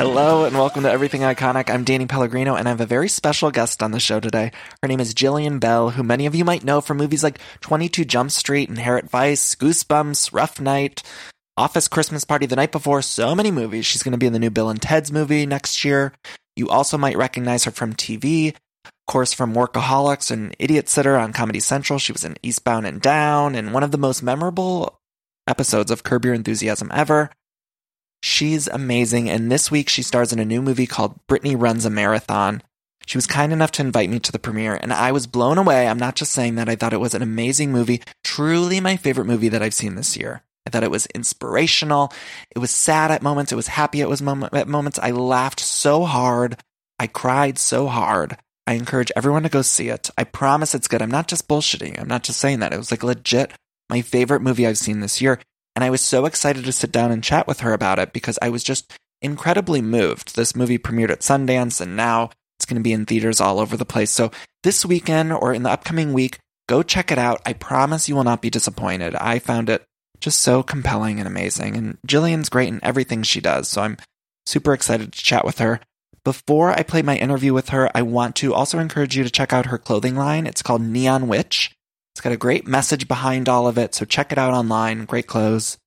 Hello and welcome to Everything Iconic. I'm Danny Pellegrino and I have a very special guest on the show today. Her name is Jillian Bell, who many of you might know from movies like 22 Jump Street, Inherent Vice, Goosebumps, Rough Night, Office Christmas Party the night before, so many movies. She's going to be in the new Bill and Ted's movie next year. You also might recognize her from TV, of course, from Workaholics and Idiot Sitter on Comedy Central. She was in Eastbound and Down and one of the most memorable episodes of Curb Your Enthusiasm ever. She's amazing, and this week she stars in a new movie called Brittany Runs a Marathon. She was kind enough to invite me to the premiere, and I was blown away. I'm not just saying that. I thought it was an amazing movie, truly my favorite movie that I've seen this year. I thought it was inspirational. It was sad at moments. It was happy at, was at moments. I laughed so hard. I cried so hard. I encourage everyone to go see it. I promise it's good. I'm not just bullshitting. I'm not just saying that. It was like legit my favorite movie I've seen this year. And I was so excited to sit down and chat with her about it because I was just incredibly moved. This movie premiered at Sundance and now it's going to be in theaters all over the place. So this weekend or in the upcoming week, go check it out. I promise you will not be disappointed. I found it just so compelling and amazing. And Jillian's great in everything she does. So I'm super excited to chat with her. Before I play my interview with her, I want to also encourage you to check out her clothing line. It's called Neon Witch. It's got a great message behind all of it, so check it out online. Great clothes.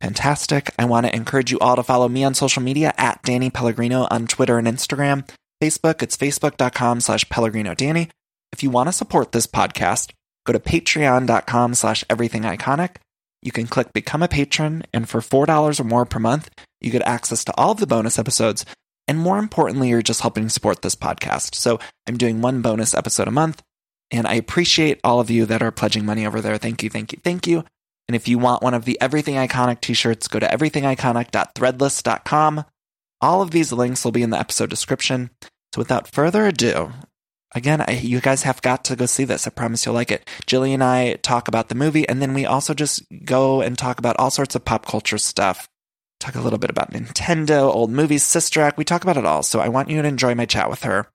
Fantastic. I want to encourage you all to follow me on social media at Danny Pellegrino on Twitter and Instagram. Facebook, it's facebook.com slash Pellegrino Danny. If you want to support this podcast, go to patreon.com slash everything iconic. You can click become a patron, and for $4 or more per month, you get access to all of the bonus episodes. And more importantly, you're just helping support this podcast. So I'm doing one bonus episode a month. And I appreciate all of you that are pledging money over there. Thank you, thank you, thank you. And if you want one of the Everything Iconic t shirts, go to everythingiconic.threadless.com. All of these links will be in the episode description. So without further ado, again, I, you guys have got to go see this. I promise you'll like it. Jillian and I talk about the movie, and then we also just go and talk about all sorts of pop culture stuff. Talk a little bit about Nintendo, old movies, Sister Act. We talk about it all. So I want you to enjoy my chat with her.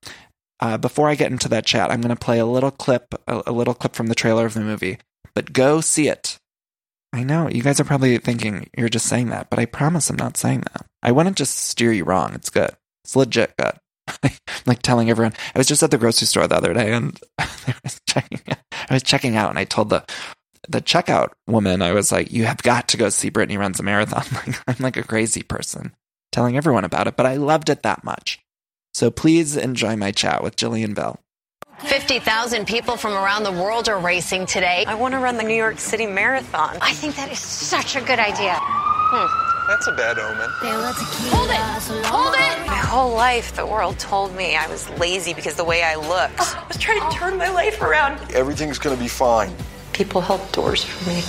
Uh, before I get into that chat, I'm going to play a little clip, a, a little clip from the trailer of the movie. But go see it. I know you guys are probably thinking you're just saying that, but I promise I'm not saying that. I wouldn't just steer you wrong. It's good. It's legit good. like telling everyone. I was just at the grocery store the other day and I was checking. I was checking out, and I told the the checkout woman, I was like, "You have got to go see Brittany runs a marathon." Like I'm like a crazy person telling everyone about it, but I loved it that much. So please enjoy my chat with Jillian Bell. 50,000 people from around the world are racing today. I want to run the New York City Marathon. I think that is such a good idea. Hmm. That's a bad omen. Hold it! Hold it! My whole life, the world told me I was lazy because the way I looked. I was trying to turn my life around. Everything's gonna be fine. People held doors for me.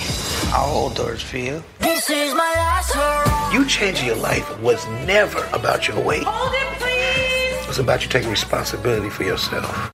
I'll hold doors for you. This is my last hurrah. You changing your life was never about your weight. Hold it, please! It was about you taking responsibility for yourself.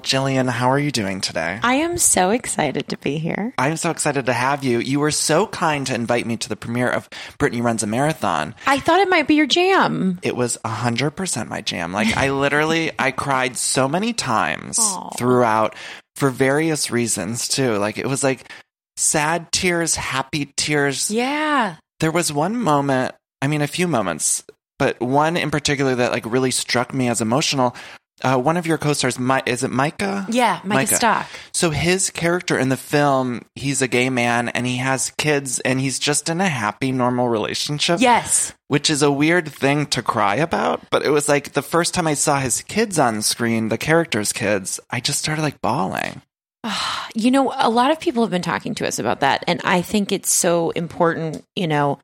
Jillian, how are you doing today? I am so excited to be here. I'm so excited to have you. You were so kind to invite me to the premiere of Brittany Runs a Marathon. I thought it might be your jam. It was 100% my jam. Like, I literally, I cried so many times Aw. throughout for various reasons, too. Like, it was like sad tears, happy tears. Yeah. There was one moment, I mean, a few moments, but one in particular that like really struck me as emotional. Uh, one of your co-stars, Mi- is it Micah? Yeah, Micah Stock. So his character in the film, he's a gay man and he has kids and he's just in a happy, normal relationship. Yes. Which is a weird thing to cry about, but it was like the first time I saw his kids on screen, the character's kids, I just started like bawling. You know, a lot of people have been talking to us about that. And I think it's so important, you know,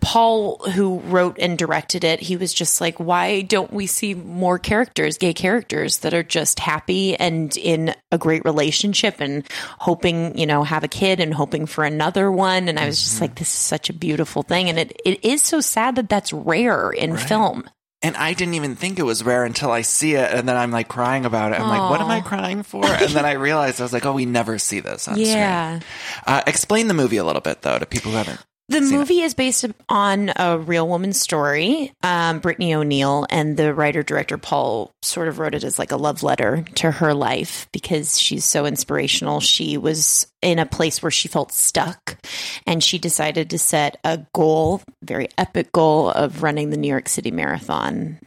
Paul, who wrote and directed it, he was just like, why don't we see more characters, gay characters that are just happy and in a great relationship and hoping, you know, have a kid and hoping for another one? And I was just like, this is such a beautiful thing. And it, it is so sad that that's rare in film. And I didn't even think it was rare until I see it, and then I'm like crying about it. I'm like, what am I crying for? And then I realized I was like, oh, we never see this on Yeah. screen. Uh, explain the movie a little bit, though, to people who haven't. The movie is based on a real woman's story. Um, Brittany O'Neill and the writer director Paul sort of wrote it as like a love letter to her life because she's so inspirational. She was in a place where she felt stuck and she decided to set a goal, very epic goal of running the New York City Marathon.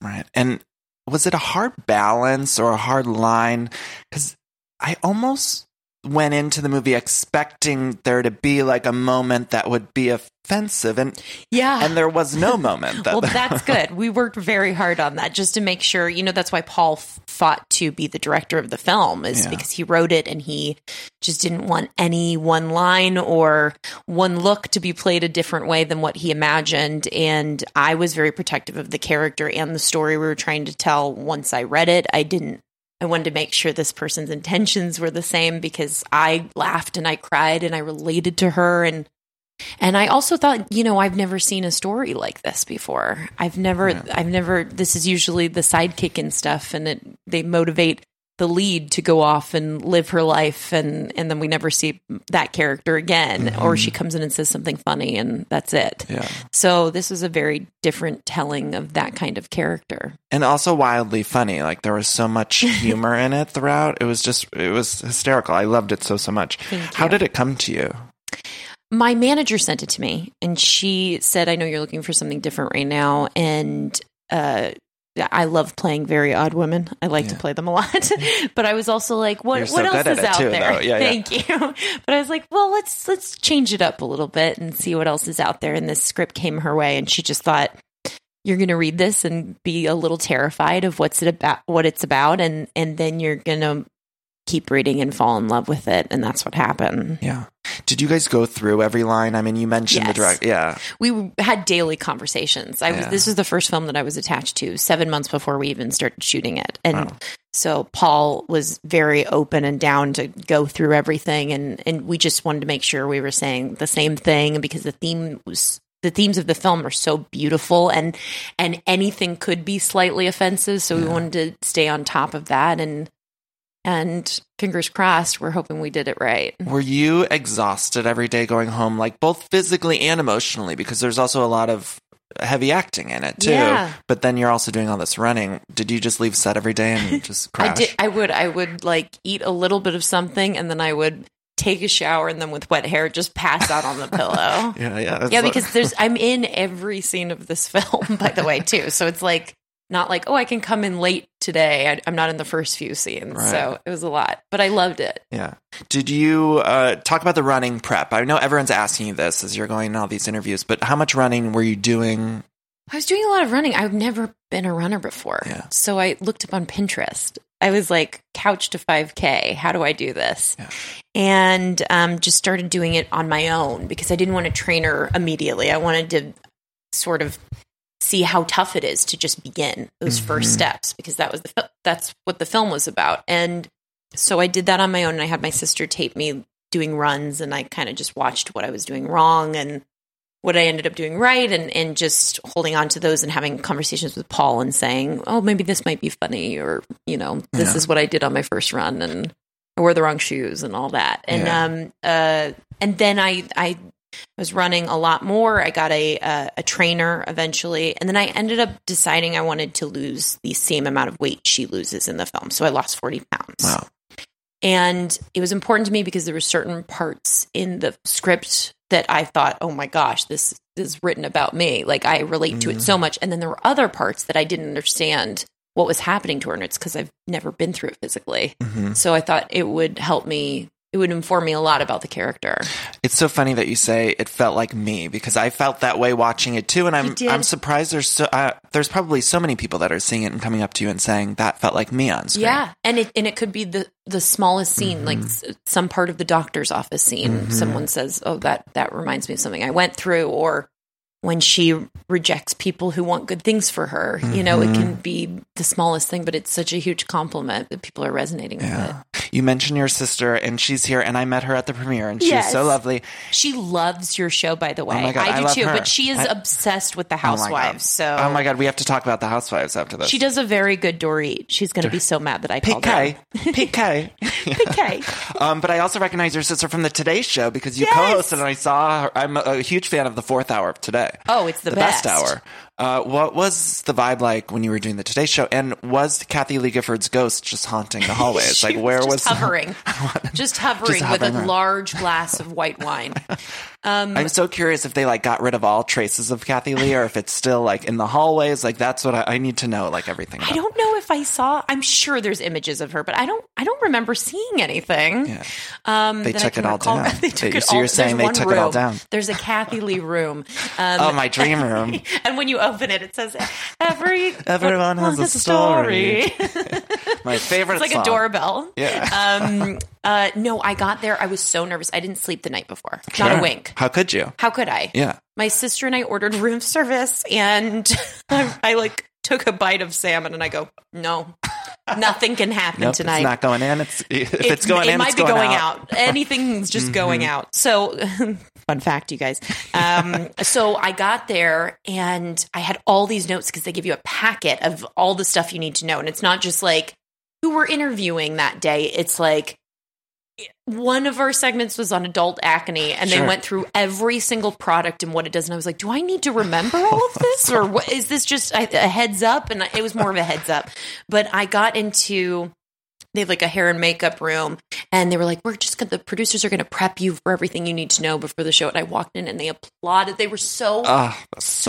Right. And was it a hard balance or a hard line? Because I almost went into the movie expecting there to be like a moment that would be offensive and Yeah. and there was no moment that well, that's good. We worked very hard on that just to make sure, you know, that's why Paul fought to be the director of the film is Yeah. because he wrote it and he just didn't want any one line or one look to be played a different way than what he imagined. And I was very protective of the character and the story we were trying to tell. Once I read it, I didn't. I wanted to make sure this person's intentions were the same because I laughed and I cried and I related to her and and I also thought, you know, I've never seen a story like this before. I've never, I've never. This is usually the sidekick and stuff, and it they motivate the lead to go off and live her life, and and then we never see that character again, or she comes in and says something funny, and that's it. Yeah. So this was a very different telling of that kind of character. and also wildly funny. Like there was so much humor in it throughout. It was just it was hysterical. I loved it so so much. How did it come to you? my manager sent it to me and she said i know you're looking for something different right now and uh I love playing very odd women. I like to play them a lot, but I was also like, "What? So what else is out too, there?" Yeah, yeah. Thank you. But I was like, "Well, let's let's change it up a little bit and see what else is out there." And this script came her way, and she just thought, "You're going to read this and be a little terrified of what's it about, what it's about, and and then you're going to keep reading and fall in love with it." And that's what happened. Yeah. Did you guys go through every line? I mean, you mentioned the Yes. direct. Yeah. we had daily conversations. I was this was the first film that I was attached to 7 months before we even started shooting it. And so Paul was very open and down to go through everything and and we just wanted to make sure we were saying the same thing because the theme was the themes of the film are so beautiful and and anything could be slightly offensive so we wanted to stay on top of that and and fingers crossed we're hoping we did it right. Were you exhausted every day going home, like both physically and emotionally? Because there's also a lot of heavy acting in it too. Yeah. But then you're also doing all this running. Did you just leave set every day and just crash? I did. I would. I would like eat a little bit of something, and then I would take a shower, and then with wet hair, just pass out on the pillow. yeah, yeah. yeah, because there's. I'm in every scene of this film, by the way, too. So it's like not like oh, I can come in late today. I, I'm not in the first few scenes, Right. so it was a lot, but I loved it. Yeah. Did you uh, talk about the running prep? I know everyone's asking you this as you're going in all these interviews, but how much running were you doing? I was doing a lot of running. I've never been a runner before. Yeah. So I looked up on Pinterest. I was like, couch to 5K. How do I do this? And um, just started doing it on my own because I didn't want a trainer immediately. I wanted to sort of see how tough it is to just begin those first steps because that was the that's what the film was about. And so I did that on my own and I had my sister tape me doing runs and I kind of just watched what I was doing wrong and what I ended up doing right and, and just holding on to those and having conversations with Paul and saying, oh, maybe this might be funny or, you know, this Yeah. is what I did on my first run and I wore the wrong shoes and all that. And, Yeah. um, uh, and then I, I was running a lot more. I got a, a, a trainer eventually. And then I ended up deciding I wanted to lose the same amount of weight she loses in the film. So I lost 40 pounds. Wow. And it was important to me because there were certain parts in the script that I thought, oh my gosh, this is written about me. Like I relate to it mm-hmm. so much. And then there were other parts that I didn't understand what was happening to her. And it's because I've never been through it physically. Mm-hmm. So I thought it would help me, it would inform me a lot about the character. It's so funny that you say it felt like me because I felt that way watching it too, and I'm? I'm surprised there's so uh, there's probably so many people that are seeing it and coming up to you and saying that felt like me on screen. Yeah, and it and it could be the the smallest scene, like s- some part of the doctor's office scene. Someone says, "Oh, that that reminds me of something I went through," or when she rejects people who want good things for her. You know, it Mm-hmm. can be the smallest thing, but it's such a huge compliment that people are resonating with it. You mentioned your sister, and she's here, and I met her at the premiere, and she's Yes. so lovely. She loves your show, by the way. Oh my God, I I do too, her. but she is I- obsessed with the Oh housewives. so oh my god, we have to talk about the housewives after this. she does a very good Dorit. She's going to be so mad that I called her. PK, PK. PK. Um, but I also recognize your sister from the Today Show because you Yes. co-hosted, and I saw her. I'm a, a huge fan of the fourth hour of Today. Oh, it's the best. best. Hour. Uh, what was the vibe like when you were doing the Today Show? And was Kathie Lee Gifford's ghost just haunting the hallways? Like, where just was hovering, just hovering Just with hovering a large glass of white wine. I'm so curious if they like got rid of all traces of Kathie Lee, or if it's still like in the hallways. Like, that's what I, I need to know. Like everything. I don't know if I saw. I'm sure there's images of her, but I don't. I don't remember seeing anything. Yeah. Um, They that I took it all recall. down. they took So it you're all. saying they took it all down. There's a Kathie Lee room. Um, Oh, my dream room. and when you open it, it says every Everyone has a story. it's My favorite. It's like song. a doorbell. Yeah. Um. Uh. No, I got there. I was so nervous. I didn't sleep the night before. Not a wink. How could you? How could I? Yeah. my sister and I ordered room service, and I, I like took a bite of salmon, and I go, no, nothing can happen Nope, tonight. it's not going in. It's if It- it's going it in, might be going, going out. Mm-hmm. out. Anything's just going out. So, fun fact, you guys. Um, so I got there and I had all these notes because they give you a packet of all the stuff you need to know, and it's not just like who we're interviewing that day. It's like one of our segments was on adult acne and they went through every single product and what it does and i was like do i need to remember all of this or what is this just a, a heads up? And it was more of a heads up. But i got into they have like a hair and makeup room and they were like we're just gonna the producers are gonna prep you for everything you need to know before the show and i walked in and they applauded they were so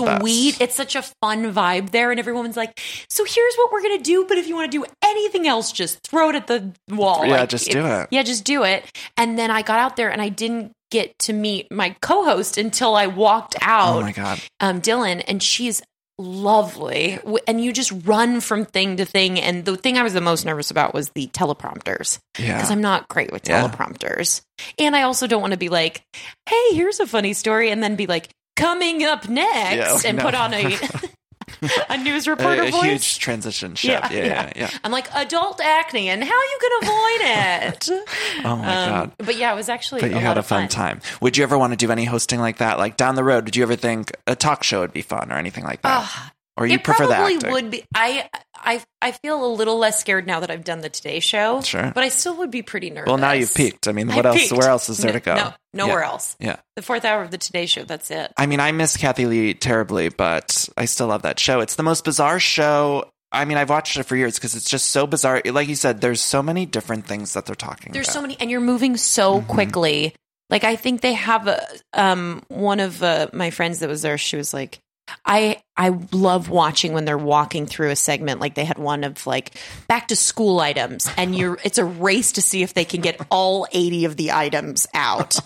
best. sweet. It's such a fun vibe there, and everyone's like, "So here's what we're gonna do, but if you want to do anything else, just throw it at the wall." Yeah, Like, just do it. Yeah, just do it. And then I got out there, and I didn't get to meet my co-host until I walked out. Oh my god. Um, Dylan, and she's lovely, and you just run from thing to thing. And the thing I was the most nervous about was the teleprompters Yeah. because I'm not great with Yeah. teleprompters. And I also don't want to be like, hey, here's a funny story, and then be like, coming up next, Yeah, and no. put on a, a news reporter a, a voice. huge transition shift. Yeah, yeah, yeah. I'm like, adult acne, and how you can avoid it. Oh my Um, god. But yeah, it was actually But you a had lot a of fun, time. Would you ever want to do any hosting like that? Like down the road, did you ever think a talk show would be fun or anything like that? Or you it prefer probably acting? would be. I, I, I feel a little less scared now that I've done the Today Show. Sure. but I still would be pretty nervous. Well, now you've peaked. I mean, what I else? peaked. Where else is there No- to go? No, nowhere Yeah. else. Yeah. The fourth hour of the Today Show. That's it. I mean, I miss Kathie Lee terribly, but I still love that show. It's the most bizarre show. I mean, I've watched it for years because it's just so bizarre. Like you said, there's so many different things that they're talking about. There's about. so many, and you're moving so Mm-hmm. quickly. Like I think they have a um one of uh, my friends that was there. She was like, I I love watching when they're walking through a segment. Like they had one of like back to school items, and you're it's a race to see if they can get all eighty of the items out.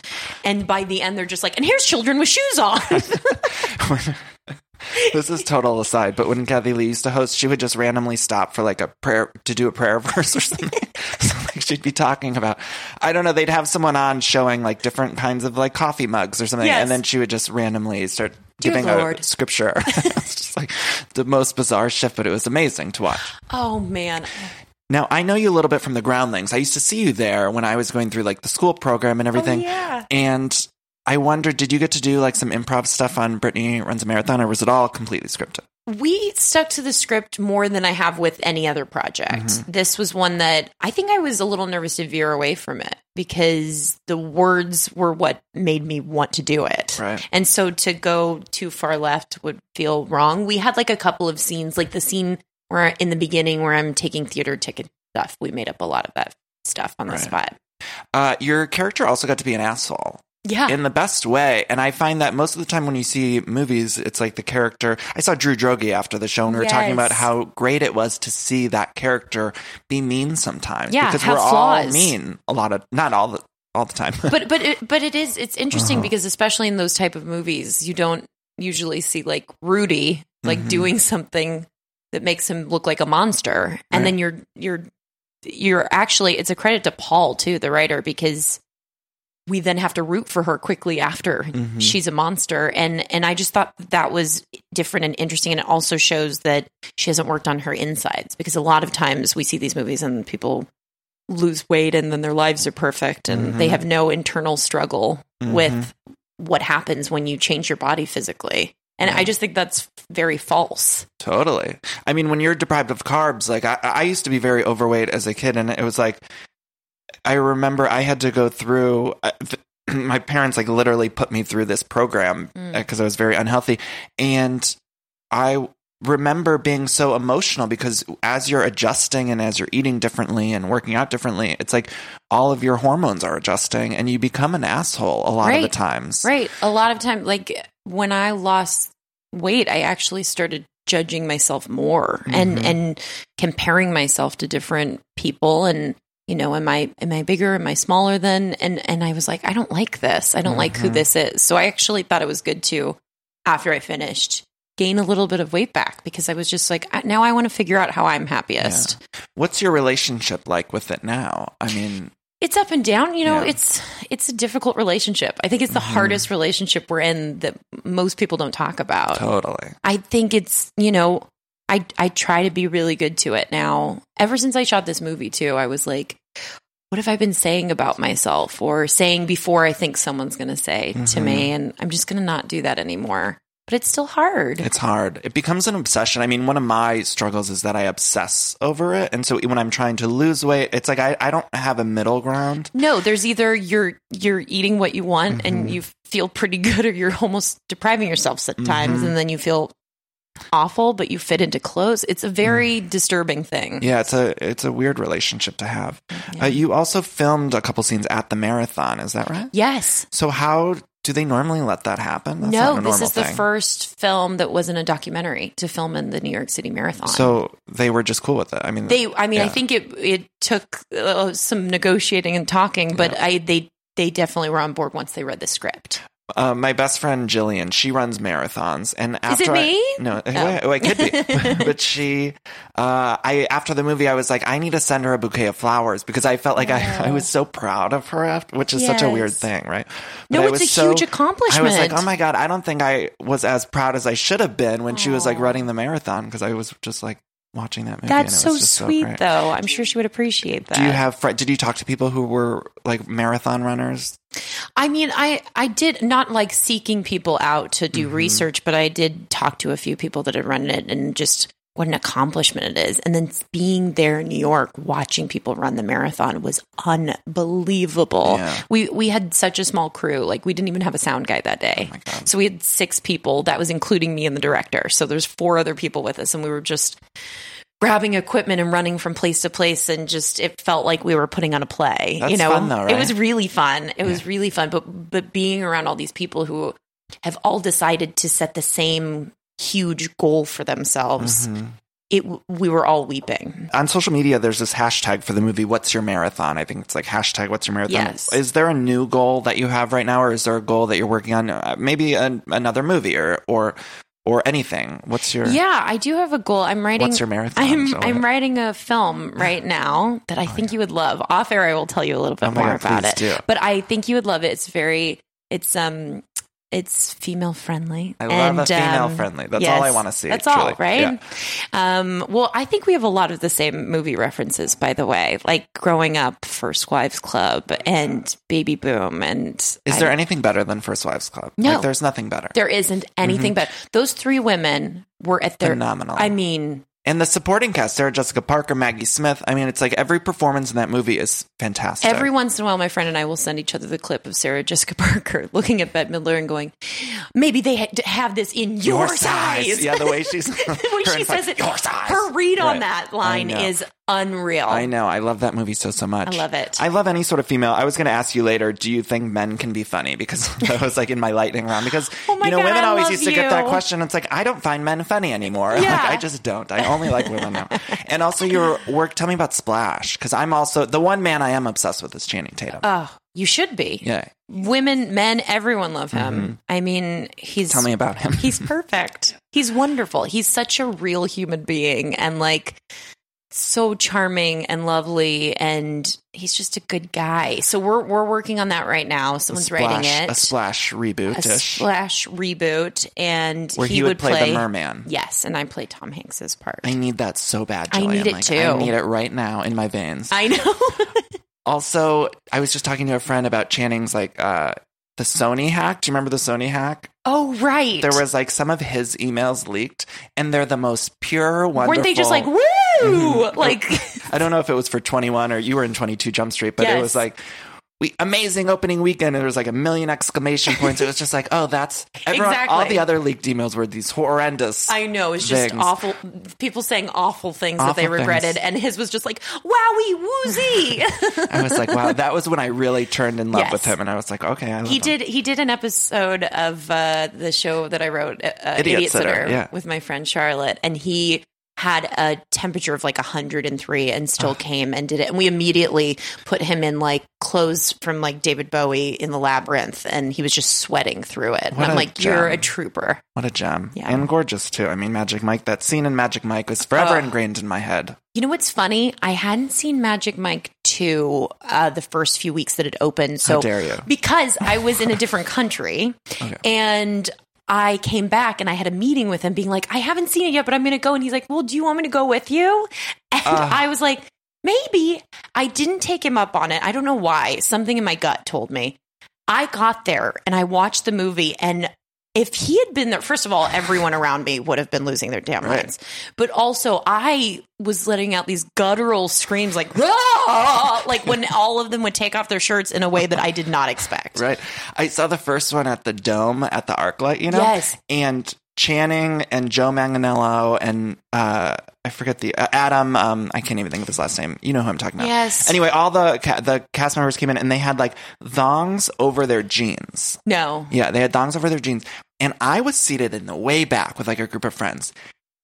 And by the end, they're just like, and here's children with shoes on. this is total aside, but when Kathie Lee used to host, she would just randomly stop for like a prayer to do a prayer verse or something. she'd be talking about, I don't know, they'd have someone on showing like different kinds of like coffee mugs or something, Yes. and then she would just randomly start Dear giving Lord. a scripture. it's just like the most bizarre shift, but it was amazing to watch. oh man, Now I know you a little bit from the Groundlings. I used to see you there when I was going through like the school program and oh, everything. yeah. And I wondered, did you get to do like some improv stuff on Brittany Runs a Marathon, or was it all completely scripted? We stuck to the script more than I have with any other project. Mm-hmm. This was one that I think I was a little nervous to veer away from it because the words were what made me want to do it. Right. And so to go too far left would feel wrong. We had like a couple of scenes, like the scene where in the beginning where I'm taking theater ticket stuff. We made up a lot of that stuff on the spot. Uh, your character also got to be an asshole. Yeah. In the best way. And I find that most of the time when you see movies, it's like the character. I saw Drew Droege after the show, and we were talking about how great it was to see that character be mean sometimes. Yeah, because we're all mean a lot of, not all the, all the time. but but it, but it is it's interesting Uh-huh. because especially in those type of movies you don't usually see like Rudy like Mhm. doing something that makes him look like a monster and Right. then you're you're you're actually it's a credit to Paul too the writer because we then have to root for her quickly after Mhm. she's a monster and and I just thought that was different and interesting and it also shows that she hasn't worked on her insides because a lot of times we see these movies and people lose weight and then their lives are perfect and they Mhm. have no internal struggle Mhm. with what happens when you change your body physically and I just think that's very false Totally. I mean, when you're deprived of carbs, like I, I used to be very overweight as a kid, and it was like I remember I had to go through. Uh, th- my parents like literally put me through this program Mm. because I was very unhealthy, and I remember being so emotional because as you're adjusting and as you're eating differently and working out differently, it's like all of your hormones are adjusting, and you become an asshole a lot of the times. Right. A lot of time, like when I lost weight, I actually started judging myself more and Mhm. and comparing myself to different people and you know am i am i bigger am i smaller than and and i was like i don't like this i don't like who Mhm. this is so i actually thought it was good to after i finished gain a little bit of weight back because i was just like now i want to figure out how i'm happiest What's your relationship like with it now? I mean, it's up and down you know Yeah. it's it's a difficult relationship i think it's the Mhm. hardest relationship we're in that most people don't talk about totally. i think it's you know i i try to be really good to it now ever since i shot this movie too i was like what have i been saying about myself or saying before i think someone's going to say to Mhm. me and i'm just going to not do that anymore but it's still hard It's hard. It becomes an obsession. I mean, one of my struggles is that I obsess over it. And so when I'm trying to lose weight, it's like I, I don't have a middle ground. No, there's either you're you're eating what you want Mm-hmm. and you feel pretty good, or you're almost depriving yourself at times, Mhm. and then you feel awful, but you fit into clothes. It's a very disturbing thing. Mm. Yeah, it's a it's a weird relationship to have. Uh, you also filmed a couple scenes at the marathon, is that right? Yes. So how do they normally let that happen? That's no, not a this is the first film that wasn't a documentary to film in the New York City Marathon. So they were just cool with it. I mean, they, I mean, I think it it took uh, some negotiating and talking, but I they they definitely were on board once they read the script. Uh, my best friend Jillian, she runs marathons, and after Is it I- me? no, Oh. it could be, but she, uh, I after the movie, I was like, I need to send her a bouquet of flowers because I felt like I, I was so proud of her, after, which is such a weird thing, right? No, it's a huge accomplishment. I was like, oh my god, I don't think I was as proud as I should have been when she was like running the marathon because I was just like watching that movie. That's and it so sweet, great. though. I'm sure she would appreciate that. Do you have? fri- Did you talk to people who were like marathon runners? I mean, I I did not like seeking people out to do Mm-hmm. research, but I did talk to a few people that had run it, and just what an accomplishment it is. And then being there in New York, watching people run the marathon was unbelievable. Yeah. We we had such a small crew, like we didn't even have a sound guy that day. so we had six people. That was including me and the director. So there's four other people with us, and we were just grabbing equipment and running from place to place and just it felt like we were putting on a play That's you know? fun, though, it was really fun. It was really fun but but being around all these people who have all decided to set the same huge goal for themselves Mm-hmm. it we were all weeping. On social media there's this hashtag for the movie what's your marathon? I think it's like hashtag what's your marathon. Yes. is there a new goal that you have right now or is there a goal that you're working on? Uh, maybe an, another movie or or or anything? What's your yeah i do have a goal. I'm writing What's your marathon? i'm Go i'm writing a film right now that i think you would love. Off air i will tell you a little bit Oh more God, about it. do. but i think you would love it. It's very it's um it's female friendly. I love a And, female um, friendly. That's all I wanna see, That's truly. all, right? Um, well, I think we have a lot of the same movie references, by the way, like growing up, First Wives Club and Baby Boom, and is I- there anything better than first wives club No. like, there's nothing better There isn't anything better. those three women were at their Phenomenal. I mean, and the supporting cast sarah jessica parker maggie smith i mean it's like every performance in that movie is fantastic. Every once in a while, my friend and I will send each other the clip of Sarah Jessica Parker looking at Bette Midler and going, "Maybe they ha- have this in your, size." yeah the way she's the way she says it, your size. Her read on Right. that line is unreal. I know. I love that movie so so much. I love it. I love any sort of female. I was going to ask you later. Do you think men can be funny? Because that was like in my lightning round. Because Oh you know, God, women I always used to get that question. It's like I don't find men funny anymore. Yeah. Like I just don't. I only like women now. And also your work. Tell me about Splash. Because I'm also the one man I am obsessed with is Channing Tatum. Oh, you should be. yeah. Women, men, everyone love him. Mm-hmm. I mean, he's Tell me about him. he's perfect. He's wonderful. He's such a real human being and like so charming and lovely, and he's just a good guy. So we're we're working on that right now. Someone's writing it. A splash reboot. a splash reboot, and Where he would play the merman. Yes, and I play Tom Hanks's part. I need that so bad. I need it Like, too. I need it right now in my veins. I know. Also, I was just talking to a friend about Channing's like uh the Sony hack. Do you remember the Sony hack? Oh right. There was like some of his emails leaked, and they're the most pure, wonderful. Weren't they just like woo? Mhm. Like I don't know if it was for 21 or you were in 22 Jump Street, but it was like we amazing opening weekend. And there was like a million exclamation points. It was just like, oh, that's everyone. All the other leaked emails were these horrendous. I know it's just things. awful. People saying awful things that they regretted, things. and his was just like wowie woozy. I was like, wow, that was when I really turned in love Yes. with him, and I was like, okay, I love he him. did. He did an episode of uh, the show that I wrote, uh, Idiot Idiot, Sitter, Sitter, yeah. with my friend Charlotte, and he had a temperature of like 103 and still came and did it and we immediately put him in like clothes from like David Bowie in the labyrinth and he was just sweating through it and I'm like you're a trooper What a gem. Yeah. And gorgeous too. I mean, Magic Mike, that scene in Magic Mike was forever Ugh. ingrained in my head. You know what's funny? I hadn't seen Magic Mike 2 uh, the first few weeks that it opened. So dare you. Because I was in a different country and I came back and I had a meeting with him being like, I haven't seen it yet, but I'm going to go. And he's like, Well, do you want me to go with you? And ah. I was like, Maybe. I didn't take him up on it. I don't know why. Something in my gut told me. I got there and I watched the movie and if he had been there, first of all, everyone around me would have been losing their damn Right. minds. But also, I was letting out these guttural screams like, like when all of them would take off their shirts in a way that I did not expect. Right. I saw the first one at the Dome at the ArcLight, you know? Yes. And Channing and Joe Manganiello and uh, I forget the uh, Adam. Um, I can't even think of his last name. You know who I'm talking about. Yes. Anyway, all the ca- the cast members came in and they had like thongs over their jeans. No. Yeah, they had thongs over their jeans, and I was seated in the way back with like a group of friends.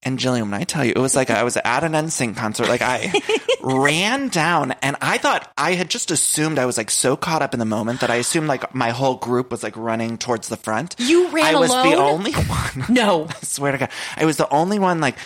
And Jillian, when I tell you, it was like I was at an NSYNC concert. Like I ran down, and I thought I had just assumed I was like so caught up in the moment that I assumed like my whole group was like running towards the front. You ran I was the only one. No. I swear to God, I was the only one. Like,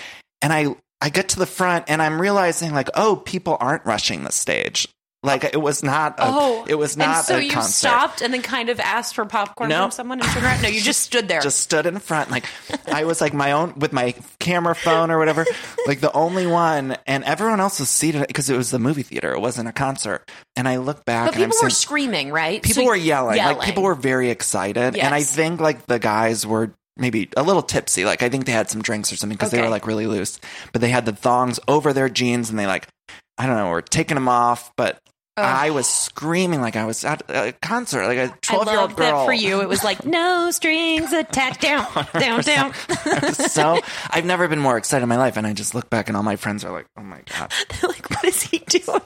and I I get to the front, and I'm realizing like, oh, people aren't rushing the stage. Like it was not. A, Oh, it was not And so a you concert. stopped and then kind of asked for popcorn No. from someone and turned around. No, you just stood there. just stood in front like i was like my own with my camera phone or whatever like the only one and everyone else was seated because it was the movie theater it wasn't a concert and i look back but and i'm people were seeing screaming, right? people So- were yelling. like people were very excited and i think like the guys were maybe a little tipsy like i think they had some drinks or something because they were like really loose but they had the thongs over their jeans and they like i don't know were taking them off but Oh. I was screaming like I was at a concert, like a twelve-year-old girl. that for you. It was like no strings attached down, down, down. so I've never been more excited in my life, and I just look back, and all my friends are like, "Oh my god, They're like what is he doing?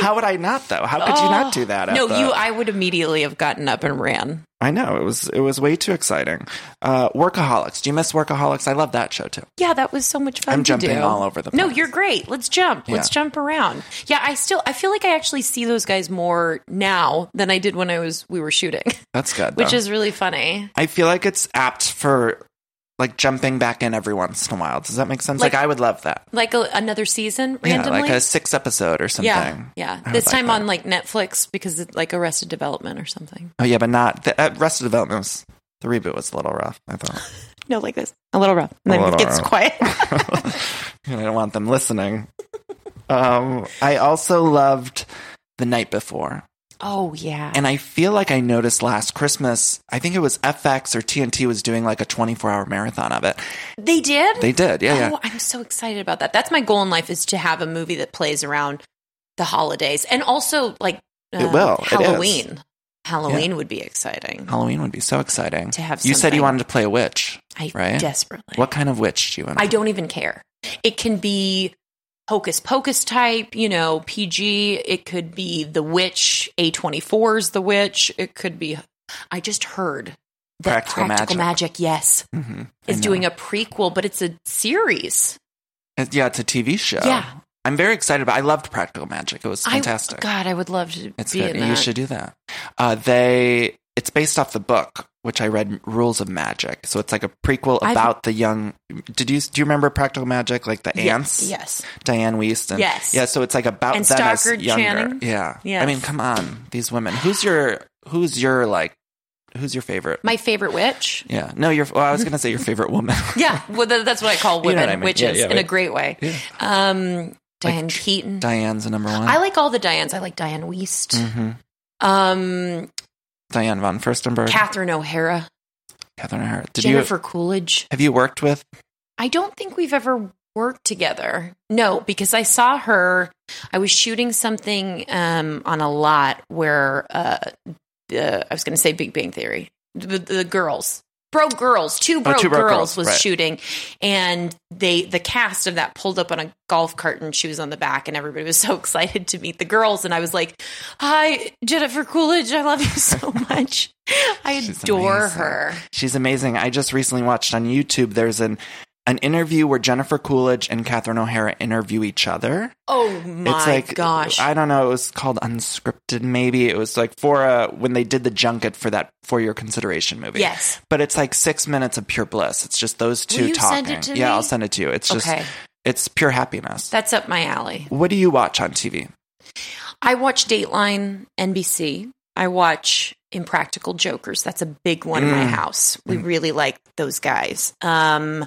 how would I not though? How could you not oh. do that?" No, the- you. I would immediately have gotten up and ran. I know it was it was way too exciting. Uh, Workaholics. Do you miss Workaholics? I love that show too. Yeah, that was so much fun. I'm to jumping do. all over the place. No, you're great. Let's jump. Let's jump around. Yeah, I still. I feel like I actually see those guys more now than I did when I was we were shooting, That's good. which though. is really funny. I feel like it's apt for like jumping back in every once in a while. Does that make sense? Like, Like- I would love that. Like a, another season randomly. Yeah, like a six episode or something. yeah, yeah. This time that. on like Netflix because it's like Arrested Development or something. Oh yeah, but not the uh, rest of development was the reboot was a little rough. I thought. No, like this. A little rough. And A then it gets rough. quiet. I don't want them listening. Um, I also loved the night before. Oh yeah. And I feel like I noticed last Christmas, I think it was FX or TNT was doing like a 24 hour marathon of it. they did. They did. Yeah, Oh, yeah. I'm so excited about that. That's my goal in life is to have a movie that plays around the holidays and also like It uh, will. It is. Halloween. Halloween would be exciting. Halloween would be so exciting. To have You said you wanted to play a witch, I right? desperately. What kind of witch do you want? I don't even care. It can be hocus pocus type, you know, PG. It could be The Witch, A24's The Witch. It could be, I just heard that Practical Practical Magic. Magic, yes, Mhm. is doing a prequel, but it's a series. It- yeah, it's a TV show. Yeah. I'm very excited about I loved Practical Magic. It was fantastic. I, God, I would love to It's be good. You should do that. Uh, they it's based off the book, which I read, Rules of Magic. So it's like a prequel I've- about the young. Did you do you remember Practical Magic, like the ants? yes. Dianne Wiest. And, Yes. Yeah. So it's like about And them as younger. Channing? Yeah. Yes. I mean, come on, these women. Who's your Who's your like? Who's your favorite? My favorite witch. yeah. No, your. Well, I was gonna say your favorite woman. Yeah, well, that's what I call You know women I mean. witches Yeah, yeah, in a great way. Um, Diane Keaton. Diane's the number one. I like all the Dianes. I like Dianne Wiest. hmm Um, Diane von Furstenberg. Catherine O'Hara. Catherine O'Hara. Did Jennifer you Coolidge. have you worked with? I don't think we've ever worked together. No, because I saw her. I was shooting something um, on a lot where uh, the, I was going to say Big Bang Theory. The, the girls, broke girls, two broke, Oh, Two Broke girls, Girls, was right. shooting, and they the cast of that pulled up on a golf cart and she was on the back, and everybody was so excited to meet the girls, and I was like, "Hi, Jennifer Coolidge, I love you so much. I She's adore amazing. her." She's amazing. I just recently watched on YouTube. There's an an interview where Jennifer Coolidge and Catherine O'Hara interview each other. Oh my it's like gosh! I don't know. It was called unscripted. Maybe it was like for uh when they did the junket for that for your consideration movie. Yes. but it's like six minutes of pure bliss. It's just those two Will you talking. send it to yeah, me? I'll send it to you. It's just Okay. it's pure happiness. That's up my alley. what do you watch on TV? I watch Dateline NBC. I watch Impractical Jokers. That's a big one in my Mm. house. We really like those guys. Um,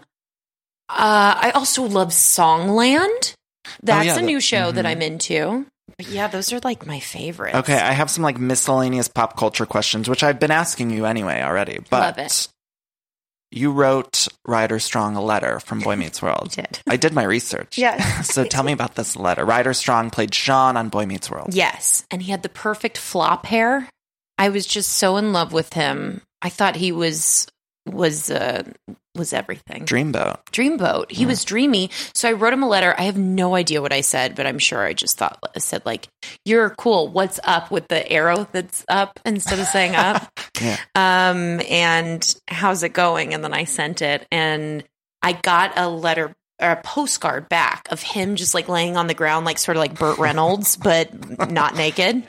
uh, I also love Songland. That's Oh, yeah, a the- new show that mhm. I'm into. But yeah, those are like my favorites. Okay, I have some like miscellaneous pop culture questions, which I've been asking you anyway already. But you wrote Ryder Strong a letter from Boy Meets World. I did. I did my research. Yes. so tell me about this letter. Ryder Strong played Sean on Boy Meets World. Yes, and he had the perfect flop hair. I was just so in love with him. I thought he was was uh, was everything. Dreamboat. Dreamboat. He was dreamy. So I wrote him a letter. I have no idea what I said, but I'm sure I just thought I said like, "You're cool. What's up with the arrow that's up instead of saying up?" Yeah. um, and how's it going? And then I sent it, and I got a letter or a postcard back of him just like laying on the ground, like sort of like Burt Reynolds, but not naked.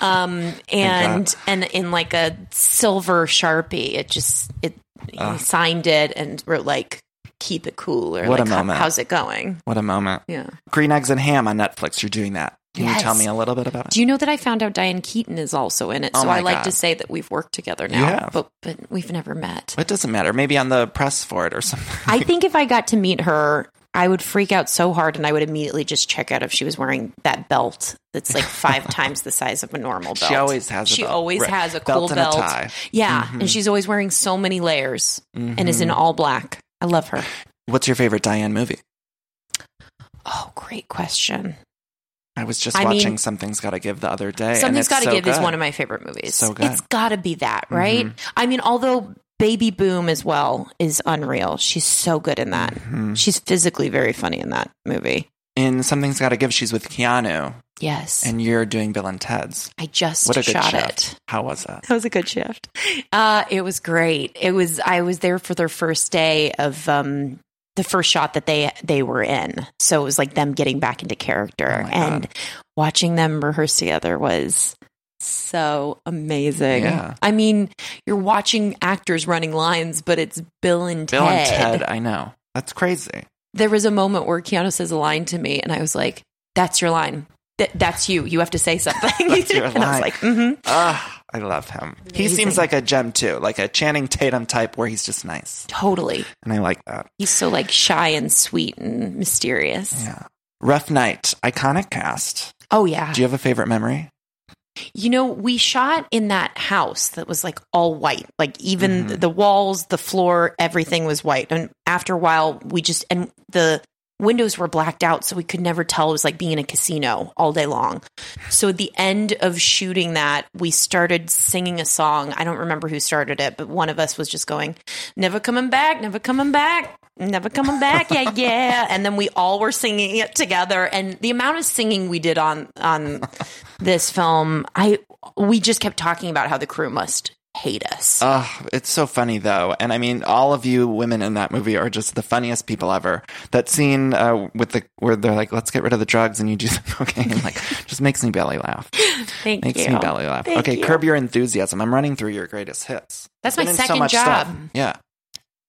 Um, and and in like a silver sharpie, it just it he ah. signed it and wrote like keep it cool or What a like "How- moment. how's it going? What a moment. Yeah. Green Eggs and Ham on Netflix. You're doing that. Can you tell me a little bit about it? Do you know that I found out Diane Keaton is also in it? Oh so I like God. to say that we've worked together now, but but we've never met. it doesn't matter. Maybe on the press for it or something. I think if I got to meet her, I would freak out so hard and I would immediately just check out if she was wearing that belt that's like five times the size of a normal belt. She always has a She belt. always Right. has a Belt cool and a belt. tie. Mm-hmm. Yeah, and she's always wearing so many layers and is in all black. I love her. What's your favorite Diane movie? Oh, great question. I was just I mean, watching Something's Gotta Give the other day. and Something's it's Got to so Give is one of my favorite movies. So good. It's got to be that, right? I mean, although Baby Boom as well is unreal. She's so good in that. Mm-hmm. She's physically very funny in that movie. In Something's Gotta Give, she's with Keanu, Yes. and you're doing Bill and Ted's. I just What a good shot shift. it. How was that? That was a good shift. Uh, it was great. It was. I was there for their first day of um, the first shot that they they were in. So it was like them getting back into character Oh and God. watching them rehearse together was so amazing. Yeah. I mean, you're watching actors running lines, but it's Bill and Bill Ted. and Ted, I know. That's crazy. There was a moment where Keanu says a line to me, and I was like, "That's your line. Th- that's you. You have to say something." That's your and I was like, "Mm-hmm." I love him. He seems like a gem too, like a Channing Tatum type where he's just nice. Totally. And I like that. He's so like shy and sweet and mysterious. Yeah. Rough Night, iconic cast. Oh yeah. Do you have a favorite memory? You know, we shot in that house that was like all white. Like even mm-hmm. the walls, the floor, everything was white. And after a while, we just and the windows were blacked out so we could never tell it was like being in a casino all day long. So at the end of shooting that, we started singing a song. I don't remember who started it, but one of us was just going, "Never coming back, never coming back." Never coming back, yeah, yeah. And then we all were singing it together. And the amount of singing we did on on this film, I we just kept talking about how the crew must hate us. Oh, it's so funny though, and I mean, all of you women in that movie are just the funniest people ever. That scene uh, with the where they're like, "Let's get rid of the drugs," and you do the cocaine, like, just makes me belly laugh. Thank you. makes you. me belly laugh. Thank okay, you. curb your enthusiasm. I'm running through your greatest hits. That's Been my in so second job. stuff. Yeah.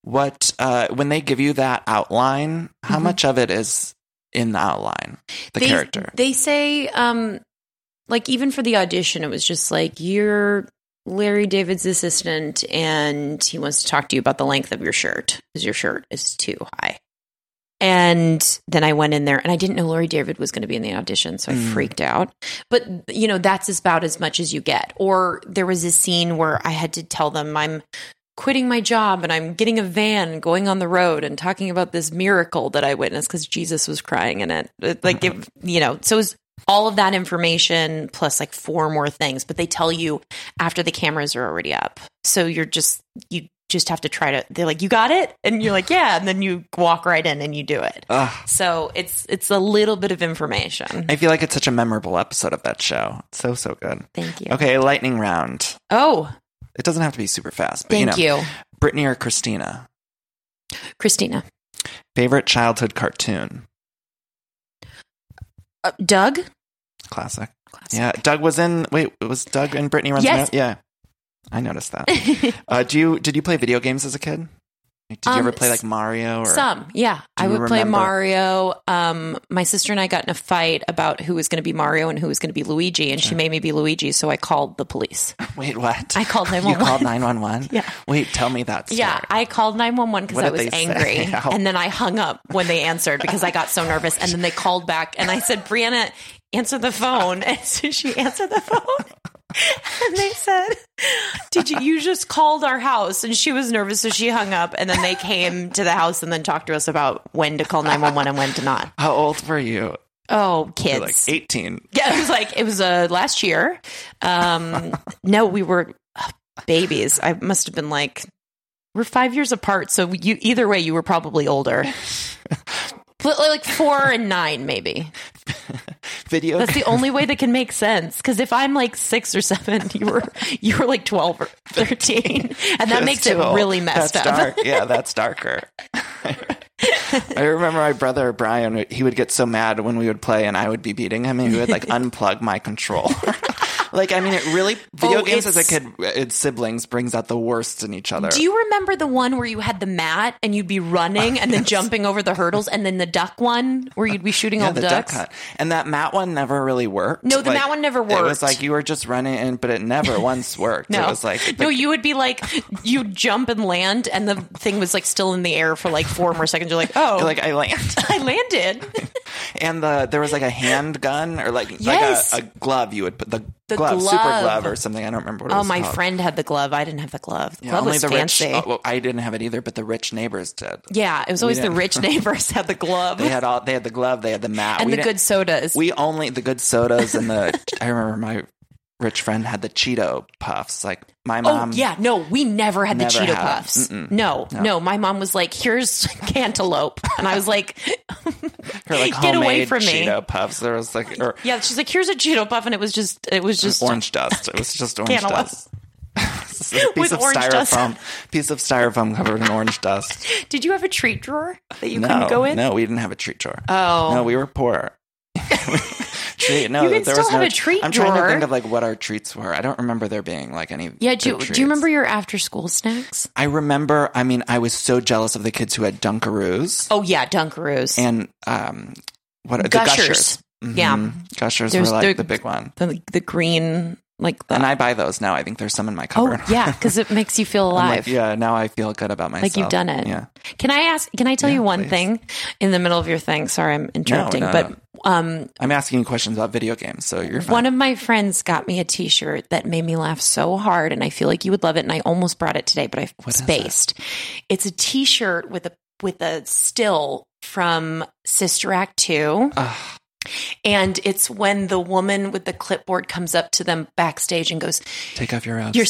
What uh, when they give you that outline? How Mm-hmm. much of it is in the outline? The they, character. They say, um, like even for the audition, it was just like you're Larry David's assistant, and he wants to talk to you about the length of your shirt because your shirt is too high. And then I went in there, and I didn't know Larry David was going to be in the audition, so I Mm. freaked out. But you know, that's about as much as you get. Or there was a scene where I had to tell them I'm quitting my job and I'm getting a van going on the road and talking about this miracle that I witnessed because Jesus was crying in it. It- Like, Mm-hmm. if, you know, so it all of that information plus like four more things, but they tell you after the cameras are already up. So you're just, you just have to try to, they're like, you got it? And you're like, yeah. And then you walk right in and you do it. Ugh. So it's, it's a little bit of information. I feel like it's such a memorable episode of that show. It's so so good. Thank you. Okay, lightning round. Oh, It doesn't have to be super fast, but thank you know, you. Britney or Christina. Christina. Favorite childhood cartoon. Uh, Doug? Classic. Classic. Yeah, Doug was in. Wait, was Doug and Brittany runs? Yes. Yeah, I noticed that. uh, do you did you play video games as a kid? Did you Um, ever play like Mario or Some, yeah. I would play remember- Mario. Um, my sister and I got in a fight about who was going to be Mario and who was going to be Luigi, and she made me be Luigi, so I called the police. Wait, what? I called nine one one. You 911. called nine one one. Yeah. Wait, tell me that. Story. Yeah, I called 911 because I was angry. And then I hung up when they answered because I got so nervous. And then they called back and I said, Brianna, answer the phone. And so she answered the phone. And they said, Did you, you just called our house? And she was nervous, so she hung up. And then they came to the house and then talked to us about when to call 911 and when to not. How old were you? Oh, You're kids. like eighteen. Yeah, it was like it was uh, last year. Um, no, we were uh, babies. I must have been like we're five years apart. So you either way, you were probably older. Like four and nine, maybe. Video. That's the only way that can make sense. Because if I'm like six or seven, you were you were like twelve or thirteen, and that makes it old. really messed That's up. Dark. Yeah, that's darker. I remember my brother Brian. He would get so mad when we would play, and I would be beating him, and he would like unplug my controller. Like, I mean, it really video Oh, games as a kid, uh, its siblings brings out the worst in each other. Do you remember the one where you had the mat and you'd be running and then jumping over the hurdles, and then the duck one where you'd be shooting yeah, all the, the duck ducks? hunt, and that mat one never really worked. No, the Like, mat one never worked. It was like you were just running, in, but it never once worked. No, it was like no, you would be like, you jump and land, and the thing was like still in the air for like four more seconds. You're like, oh, You're like I land, I landed. and the there was like a handgun or like Yes. like a, a glove. You would put the, The glove, super glove. glove or something. I don't remember what it Oh, was my called. friend had the glove. I didn't have the glove. The Yeah, glove was the fancy. rich. oh, well, I didn't have it either, but the rich neighbors did. yeah, it was always the rich neighbors had the glove They had all. They had the glove. They had the mat. and We the good sodas. We only the good sodas and the. I remember my rich friend had the Cheeto puffs. Like my mom. Oh mom. yeah, no, we never had the Cheeto had puffs. No, No. no, My mom was like, "Here's cantaloupe," and I was like, her like Get away from me. Cheeto puffs. There was like or "Yeah." She's like, "Here's a Cheeto puff," and it was just, it was just orange dust. It was just orange cantaloupe. dust. This is a piece With of orange dust. styrofoam. Piece of styrofoam covered in orange dust. Did you have a treat drawer that you no, couldn't go in? no, we didn't have a treat drawer. Oh. no, we were poor. Treat, no, You can there still was have no a treat I'm trying to think of like what our treats were. I don't remember there being like any. Yeah, do, good do you remember your after school snacks? I remember. I mean, I was so jealous of the kids who had Dunkaroos Oh yeah, Dunkaroos. and um, what are the Gushers. Gushers? Yeah. Gushers There's- were like they're- the big one, the, the green, like the. and I buy those now. I think there's some in my cupboard. oh yeah, because it makes you feel alive. like, yeah, now I feel good about myself. Like you've done it. Yeah. Can I ask? Can I tell Yeah, you one please. thing in the middle of your thing? Sorry, I'm interrupting, no, but no. um, I'm asking you questions about video games, so you're fine. one of my friends got me a T-shirt that made me laugh so hard, and I feel like you would love it. And I almost brought it today, but I What is it? spaced. It's a T-shirt with a with a still from Sister Act two. Ugh. And it's when the woman with the clipboard comes up to them backstage and goes, Take off your robes. "Your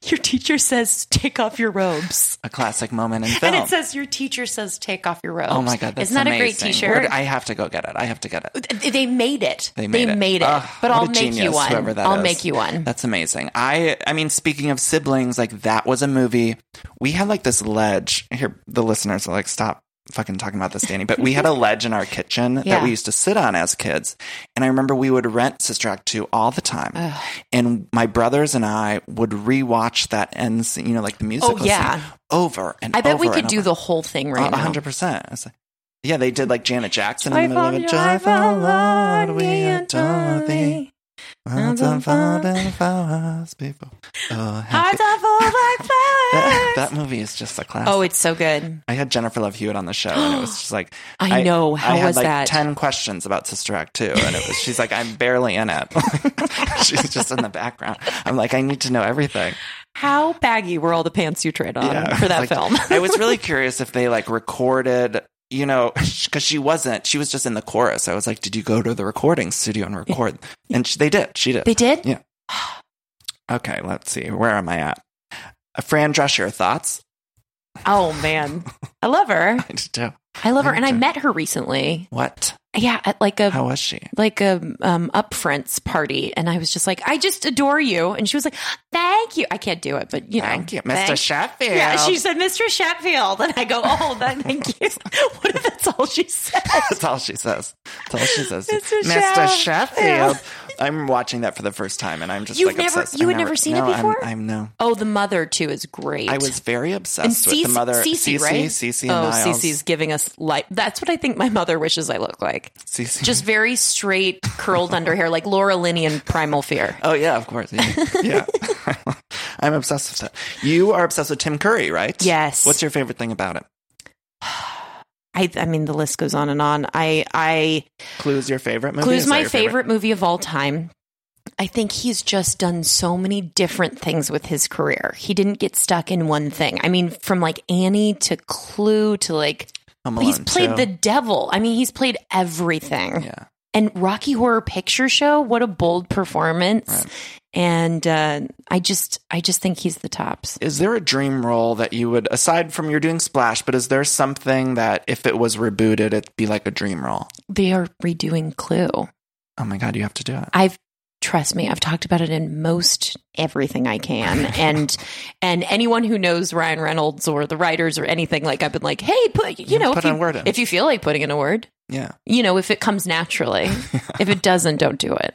your teacher says take off your robes," a classic moment in film. and it says, "Your teacher says take off your robes." Oh my god, that's isn't that a great amazing. T-shirt? Where- I have to go get it. I have to get it. they made it. They made it. Ugh, ah, but I'll make you one. I'll is. make you one. That's amazing. I I mean, speaking of siblings, like that was a movie. We had like this ledge. Here, the listeners are like, stop fucking talking about this, Danny. But we had a ledge in our kitchen Yeah. that we used to sit on as kids. And I remember we would rent Sister Act 2 all the time. And my brothers and I would rewatch that end scene, you know, like the musical Oh, yeah. scene over and over. I bet we could do over. the whole thing right hundred percent. Like- Yeah, they did like Janet Jackson in the middle of it. Joyful, joyful, oh, Lord, we adore thee. Hearts unfolding for us people. Oh. Hearts are full like That, flowers. that movie is just a classic. Oh, it's so good. I had Jennifer Love Hewitt on the show, and it was just like I know. How I had was like that? Ten questions about Sister Act two, and it was she's like, I'm barely in it. she's just in the background. I'm like, I need to know everything. How baggy were all the pants you tried on for that Like, film? I was really curious if they like recorded, you know, because she wasn't. She was just in the chorus. I was like, did you go to the recording studio and record? And she, they did. She did. They did? Yeah. Okay, let's see. Where am I at? Uh, Fran Drescher, thoughts? Oh man, I love her. I. I love her, and I met her recently. What? Yeah, at like a How was she? like a um, upfronts party, and I was just like, I just adore you, and she was like, Thank you. I can't do it, but you know, Thank you, Mr. thank- Sheffield. Yeah, she said, Mr. Sheffield, and I go, Oh, that, thank you. what if that's all she said? That's all she says. That's all she says. Mr. Mr. Sheff- Sheffield. I'm watching that for the first time, and I'm just You've like never- obsessed. you had never seen it no, I'm- before? I'm, no. Oh, the mother too is great. I was very obsessed with the mother. Cece, Cece, right? Cece oh, Niles. Cece's giving us life. That's what I think my mother wishes I look like. Cece. Just very straight, curled under hair, like Laura Linney in Primal Fear. Oh yeah, of course. Yeah. yeah. I'm obsessed with that. You are obsessed with Tim Curry, right? Yes. What's your favorite thing about him? I, I mean, the list goes on and on. I, I Clue's your favorite movie? Clue's my your favorite? movie of all time. I think he's just done so many different things with his career. He didn't get stuck in one thing. I mean, from like Annie to Clue to like Home he's played 2. the devil. I mean, he's played everything. Yeah. And Rocky Horror Picture Show, what a bold performance. Right. And uh, I just I just think he's the tops. Is there a dream role that you would, aside from you're doing Splash, but is there something that if it was rebooted, it'd be like a dream role? They are redoing Clue. Oh my God, you have to do it. I've trust me, I've talked about it in most everything I can. and and anyone who knows Ryan Reynolds or the writers or anything, like I've been like, hey, put you know, put if, you, word in. if you feel like putting in a word, Yeah. you know, if it comes naturally. if it doesn't, don't do it.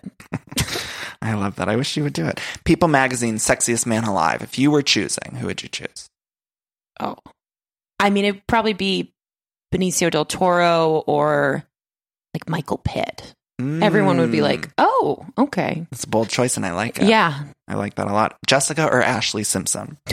I love that. I wish you would do it. People Magazine, Sexiest Man Alive. If you were choosing, who would you choose? Oh. I mean, it'd probably be Benicio del Toro or like Michael Pitt. Everyone would be Mm. like, oh, okay. It's a bold choice and I like it. Yeah. I like that a lot. Jessica or Ashlee Simpson?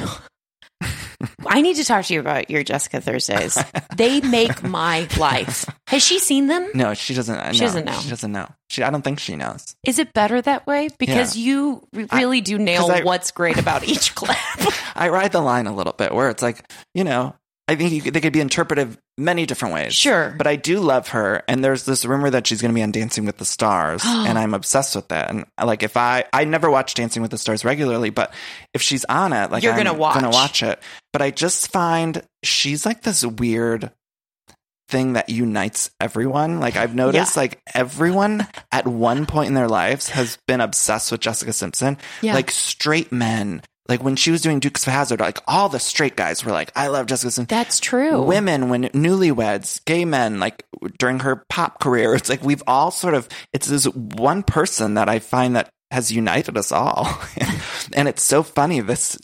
I need to talk to you about your Jessica Thursdays. they make my life. Has she seen them? No, she doesn't. She no, doesn't know. She doesn't know. She, I don't think she knows. Is it better that way? Because you re- really do nail I- what's great about each clip. I ride the line a little bit where it's like, you know, I think you could, they could be interpreted many different ways. Sure. But I do love her. And there's this rumor that she's going to be on Dancing with the Stars. and I'm obsessed with that. And like, if I, I never watch Dancing with the Stars regularly, but if she's on it, like, You're I'm gonna watch. gonna watch it. But I just find she's like this weird thing that unites everyone. Like I've noticed Yeah. like everyone at one point in their lives has been obsessed with Jessica Simpson. Yeah. Like straight men. Like when she was doing Dukes of Hazzard, like all the straight guys were like, I love Jessica Simpson. That's true. Women, when newlyweds, gay men, like during her pop career, it's like we've all sort of, it's this one person that I find that has united us all. and it's so funny. This,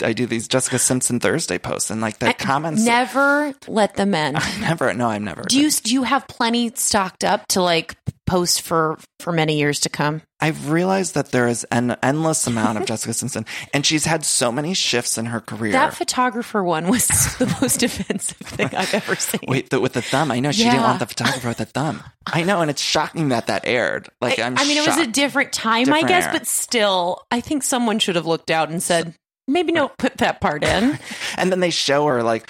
I do these Jessica Simpson Thursday posts and like the I- comments. Never let them in. never, no, I'm never. Do you do you have plenty stocked up to like post for for many years to come? I've realized that there is an endless amount of Jessica Simpson, and she's had so many shifts in her career. That photographer one was the most offensive thing I've ever seen. Wait, the, with the thumb. I know she didn't want the photographer with the thumb. I know, and it's shocking that that aired. Like, I, I'm. I mean, it was a different time, I guess, era. but still, I think someone should have looked out and said, maybe don't put that part in. and then they show her like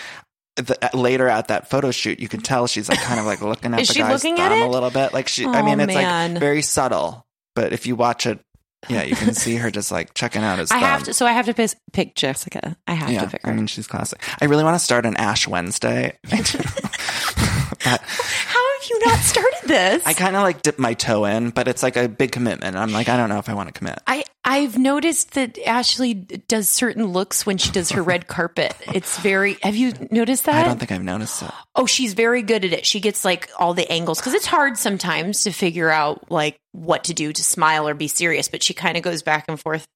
the, later at that photo shoot, you can tell she's like kind of like looking at Is the she guy's looking at thumb a little bit. Like she, I Oh, mean, it's man. like very subtle, but if you watch it, yeah, you can see her just like checking out his. I thumb. have to, so I have to pick, pick Jessica. I have to pick her. I mean, she's classic. I really want to start an Ash Wednesday. but How you not started this? I kind of like dip my toe in, but it's like a big commitment. I'm like, I don't know if I want to commit. I I've noticed that Ashlee does certain looks when she does her red carpet. It's very. Have you noticed that? I don't think I've noticed it. Oh, she's very good at it. She gets like all the angles because it's hard sometimes to figure out like what to do to smile or be serious. But she kind of goes back and forth,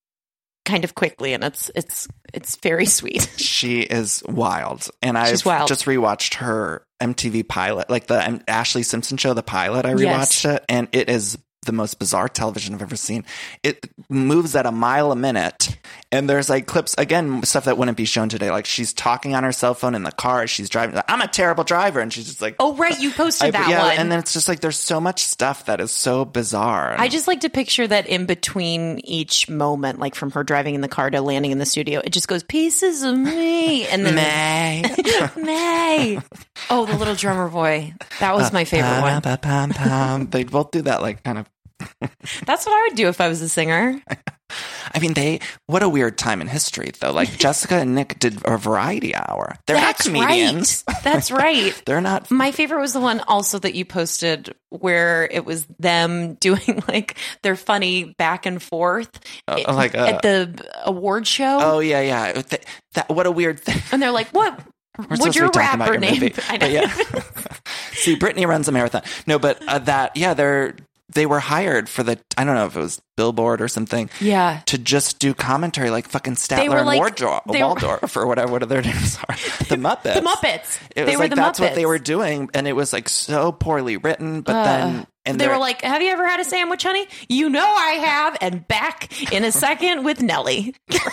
kind of quickly, and it's it's it's very sweet. She is wild, and wild. just rewatched her MTV pilot, like the Ashlee Simpson show, the pilot. I Yes. rewatched it, and it is the most bizarre television I've ever seen. It moves at a mile a minute, and there's like clips again, stuff that wouldn't be shown today. Like she's talking on her cell phone in the car as she's driving. I'm a terrible driver, and she's just like, Oh, right, you posted I- that yeah, one. and then it's just like there's so much stuff that is so bizarre. I just like to picture that in between each moment, like from her driving in the car to landing in the studio, it just goes pieces of me, and then May. May. Oh, the little drummer boy. That was uh, my favorite one. one. They both do that, like kind of. That's what I would do if I was a singer. I mean, they. What a weird time in history, though. Like Jessica and Nick did a variety hour. They're That's not comedians. right. That's right. They're not. My favorite was the one also that you posted where it was them doing like their funny back and forth Uh, i- like, uh, at the award show. Oh yeah, yeah. Th- that what a weird thing. And they're like, "What? We're What's your be talking about rapper your name?" movie. I know. But yeah. See, Brittany runs a marathon. No, but uh, that yeah, they're they were hired for the I don't know if it was Billboard or something. Yeah. To just do commentary like fucking Statler and like- Waldorf, were- Waldorf or whatever what their names are. The Muppets. The Muppets. It was they were like that's Muppets. what they were doing, and it was like so poorly written. But then and they were like, "Have you ever had a sandwich, honey? You know I have." And back in a second with Nelly.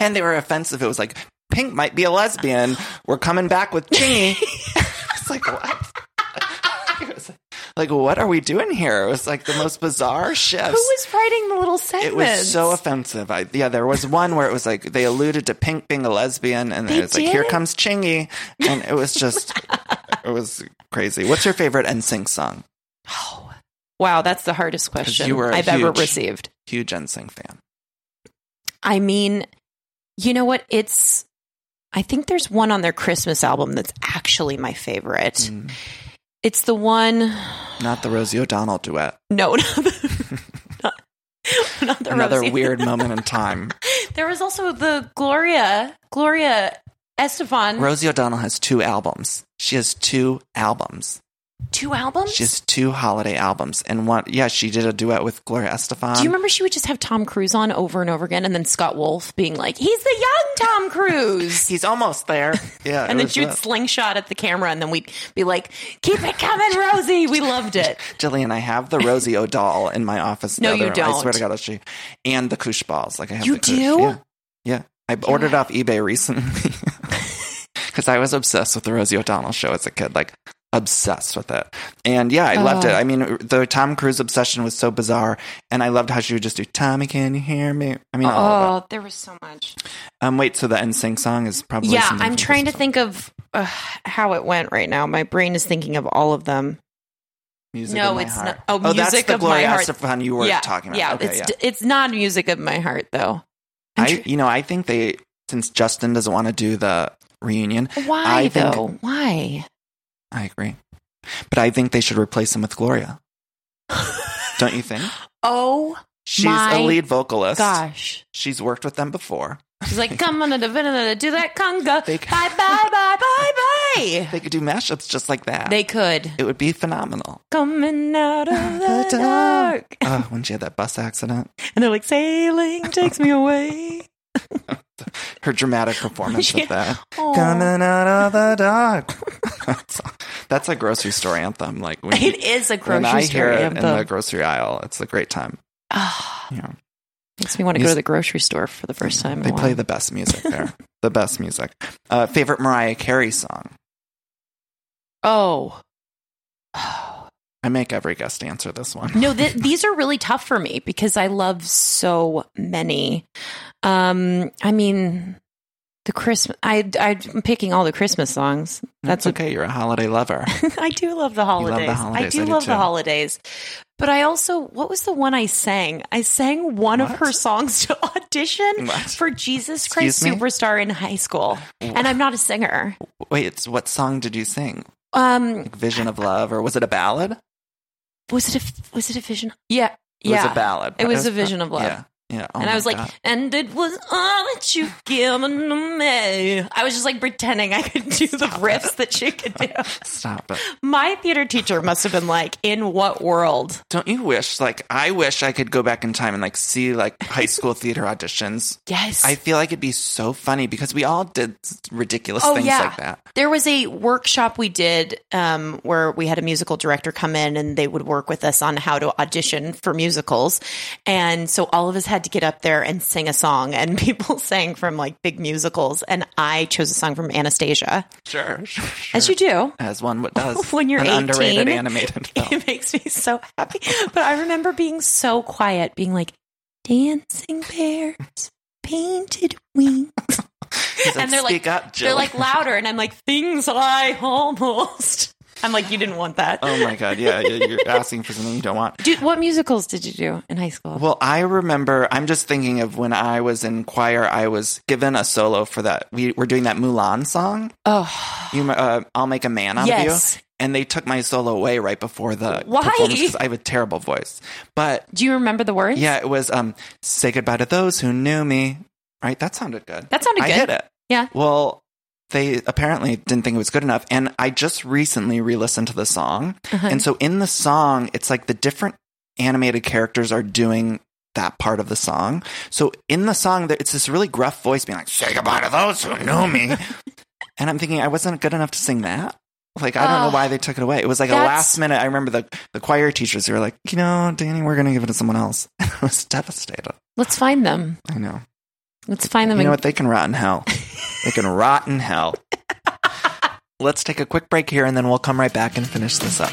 And they were offensive. It was like Pink might be a lesbian. We're coming back with Chingy. it's like what? Like what are we doing here? It was like the most bizarre shifts. Who was writing the little segments? it was so offensive. I, yeah, there was one where it was like they alluded to Pink being a lesbian, and They it was like, "Here comes Chingy," and it was just, it was crazy. What's your favorite NSYNC song? Oh, Wow, that's the hardest question you were a I've ever received. Huge NSYNC fan. I mean, you know what? It's. I think there's one on their Christmas album that's actually my favorite. Mm. It's the one. Not the Rosie O'Donnell duet. No, not the, not, not the Another Rosie. weird moment in time. There was also the Gloria, Gloria Estefan. Rosie O'Donnell has two albums. She has two albums. Two albums. She has two holiday albums, and one. Yeah, she did a duet with Gloria Estefan. Do you remember she would just have Tom Cruise on over and over again, and then Scott Wolf being like, "He's the young Tom Cruise," He's almost there. Yeah, and then was she would that. slingshot at the camera, and then we'd be like, "Keep it coming, Rosie." We loved it. Jillian, I have the Rosie O'Donnell in my office. No, you don't. I swear to God, she. And the Koosh balls. Like I have You do? Yeah. Yeah. I ordered off eBay recently because I was obsessed with the Rosie O'Donnell show as a kid. Like obsessed with it. And yeah, I loved Oh. it. I mean, the Tom Cruise obsession was so bizarre, and I loved how she would just do "Tommy, can you hear me?" I mean, Oh, there was so much. Um, wait, so the NSYNC song is probably Yeah, I'm trying to think of uh, how it went right now. My brain is thinking of all of them. Music no, of My it's Heart. not. Oh, that's music the of Gloria my heart. Estefan you were yeah, talking about. Yeah, Okay, it's yeah. it's not music of my heart though. I'm I, tr- you know, I think they since Justin doesn't want to do the reunion. Why I think- though? Why? I agree, but I think they should replace him with Gloria. Don't you think? Oh She's My a lead vocalist. gosh. She's worked with them before. She's like, come on, da- da- da- do that conga. They- Bye, bye, bye, bye, bye. They could do mashups just like that. They could. it would be phenomenal. Coming out of the dark. Oh, when she had that bus accident, And they're like, sailing takes me away. Her dramatic performance Yeah. of that. Aw. Coming out of the dark. that's, that's a grocery store anthem. Like when, you- It is a when grocery I store hear it anthem. in the grocery aisle, it's a great time. Ah, Yeah. makes me want to go to the grocery store for the first time. They play the best music there. the best music. Uh, favorite Mariah Carey song? Oh. I make every guest answer this one. No, th- these are really tough for me because I love so many. Um, I mean, The Christmas. I I'm picking all the Christmas songs. That's okay. You're a holiday lover. I do love the love the holidays. I do I love too. the holidays. But I also, what was the one I sang? I sang one of her songs to audition What? for Jesus Christ? Superstar in high school, and I'm not a singer. Wait, it's what song did you sing? Um, Like Vision of Love, or was it a ballad? was it a was it a vision? Yeah, yeah. It was a ballad. It was a vision of love. Yeah, yeah. Oh and I was like, God. and it was all that you given to me. I was just like pretending I could do the riffs that she could do. stop it. My theater teacher must have been like, in what world? Don't you wish? Like, I wish I could go back in time and like see like high school theater auditions. Yes. I feel like it'd be so funny because we all did ridiculous Oh, things yeah. like that. There was a workshop we did um, where we had a musical director come in and they would work with us on how to audition for musicals. And so all of us had to get up there and sing a song, and people sang from like big musicals. And I chose a song from Anastasia, Sure, sure, sure. as you do. as one would does When you're an 18, underrated animated film. It makes me so happy. But I remember being so quiet, being like, dancing bears, painted wings. And they're like, up, they're like louder, and I'm like, things I almost. I'm like, you didn't want that. Oh my god, yeah, yeah, you're asking for something you don't want. Dude, what musicals did you do in high school? Well, I remember. I'm just thinking of when I was in choir. I was given a solo for that. We were doing that Mulan song. oh, You, uh, I'll make a man out Yes. of you. And they took my solo away right before the Why? performance 'cause I have a terrible voice. But do you remember the words? yeah, it was um, "Say goodbye to those who knew me." Right, that sounded good. That sounded good. I good. hit it. Yeah. Well, they apparently didn't think it was good enough. And I just recently re listened to the song. Uh-huh. And so in the song, it's like the different animated characters are doing that part of the song. So in the song, there- it's this really gruff voice being like, say goodbye to those who knew me. and I'm thinking, I wasn't good enough to sing that. Like, I don't know Oh. why they took it away. It was like a last minute. I remember the, the choir teachers who were like, you know, Danny, we're going to give it to someone else. And I was devastated. Let's find them. I know. Let's find them. You know what? They can rot in hell. They can rot in hell. Let's take a quick break here and then we'll come right back and finish this up.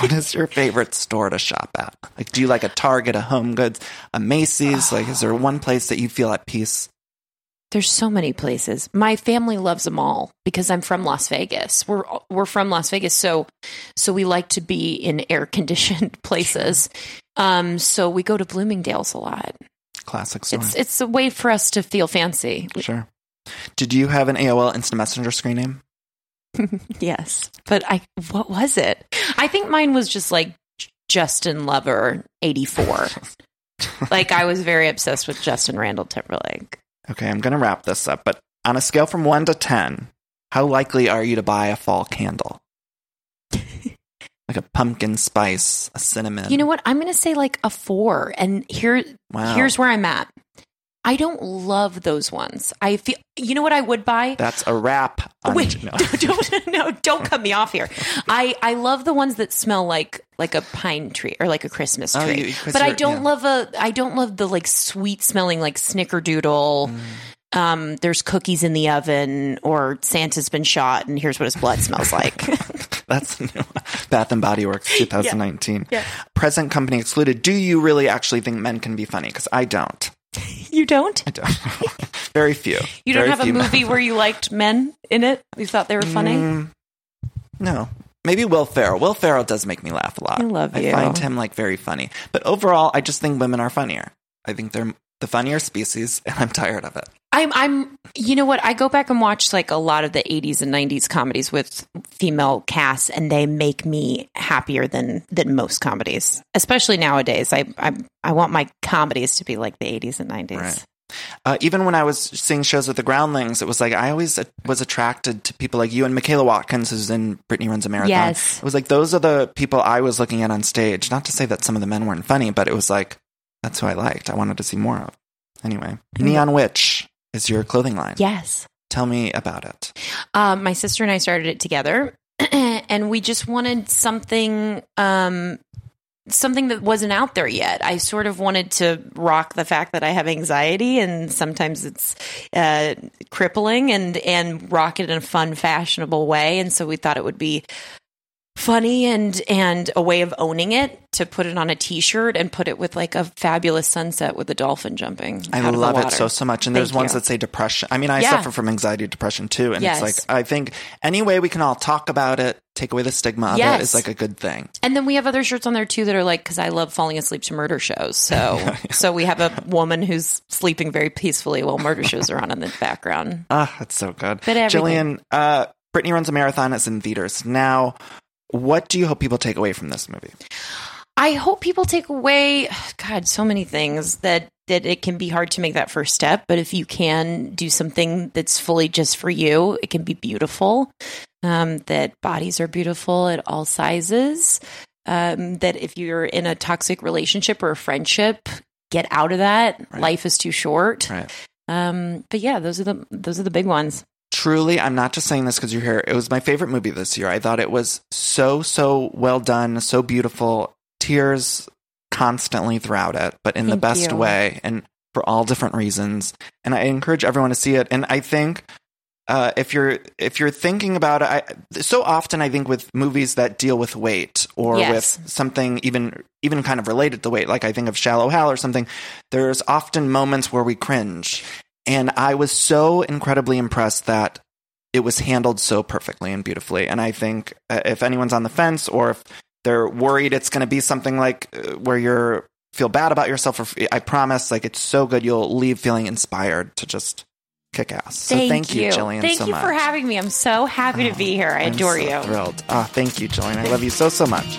what is your favorite store to shop at? Like do you like a Target, a Home Goods, a Macy's? Like is there one place that you feel at peace? There's so many places. My family loves them all because I'm from Las Vegas. We're we're from Las Vegas, so so we like to be in air conditioned places. Um, so we go to Bloomingdale's a lot. Classic story. It's it's a way for us to feel fancy. Sure. Did you have an AOL Instant Messenger screen name? yes, but I what was it? I think mine was just like Justin Lover eighty four. like I was very obsessed with Justin Randall Timberlake. Okay, I'm going to wrap this up, but on a scale from 1 to 10, how likely are you to buy a fall candle? like a pumpkin spice, a cinnamon. You know what? I'm going to say like a 4 and here Wow. here's where I'm at. I don't love those ones. I feel you know what I would buy? That's a wrap. On Wait, no. don't, no, don't cut me off here. I, I love the ones that smell like like a pine tree or like a Christmas Oh, tree. you- but I don't yeah. love a I don't love the like sweet smelling like snickerdoodle. Mm. Um, there's cookies in the oven, or Santa's been shot, and here's what his blood smells like. That's new. Bath and Body Works 2019. Yeah. Present company excluded. Do you really actually think men can be funny? Because I don't. You don't? I don't. Very few. You don't Very have a few men. movie where you liked men in it? You thought they were funny? Mm, no. Maybe Will Ferrell. Will Ferrell does make me laugh a lot. I love you. I find him like very funny. But overall, I just think women are funnier. I think they're the funnier species, and I'm tired of it. I'm I'm you know what I go back and watch like a lot of the 80s and 90s comedies with female casts and they make me happier than than most comedies especially nowadays I I I want my comedies to be like the 80s and 90s Right. Uh, even when I was seeing shows with the Groundlings, it was like I always uh, was attracted to people like you and Michaela Watkins, who's in Brittany Runs a Marathon. Yes. It was like those are the people I was looking at on stage. Not to say that some of the men weren't funny, but it was like that's who I liked. I wanted to see more of. Anyway, Neon Witch is your clothing line. yes Tell me about it. um, my sister and I started it together and we just wanted something um something that wasn't out there yet. I sort of wanted to rock the fact that I have anxiety and sometimes it's uh, crippling and and rock it in a fun, fashionable way. And so we thought it would be funny and and a way of owning it to put it on a t-shirt and put it with like a fabulous sunset with a dolphin jumping. I out of the love it so so much. And there's Thank ones you. that say depression. I mean, I Yeah. suffer from anxiety, depression too, and Yes. it's like I think any way we can all talk about it, take away the stigma of it, Yes. is like a good thing. And then we have other shirts on there too that are like because I love falling asleep to murder shows. So so we have a woman who's sleeping very peacefully while murder shows are on in the background. Ah, that's so good. But everything. Jillian, uh, Brittany runs a marathon. It's in theaters now. What do you hope people take away from this movie? I hope people take away God so many things that that it can be hard to make that first step, but if you can do something that's fully just for you, it can be beautiful. Um, that bodies are beautiful at all sizes. Um, that if you're in a toxic relationship or a friendship, get out of that. Right. Life is too short. Right. Um, but yeah, those are the those are the big ones. Truly, I'm not just saying this because you're here. It was my favorite movie this year. I thought it was so, so well done, so beautiful. Tears constantly throughout it, but in the best you. way and for all different reasons. And I encourage everyone to see it. And I think uh, if you're if you're thinking about it, I, so often I think with movies that deal with weight or Yes. with something even even kind of related to weight, like I think of Shallow Hal or something. There's often moments where we cringe, and I was so incredibly impressed that it was handled so perfectly and beautifully. And I think uh, if anyone's on the fence or if they're worried it's going to be something like uh, where you're feel bad about yourself, or I promise, like it's so good, you'll leave feeling inspired to just kick ass. So thank you, Jillian, Thank so you much. for having me. I'm so happy to be here. I I'm adore so you. Thrilled. Ah, thank you, Jillian. I love you so so much.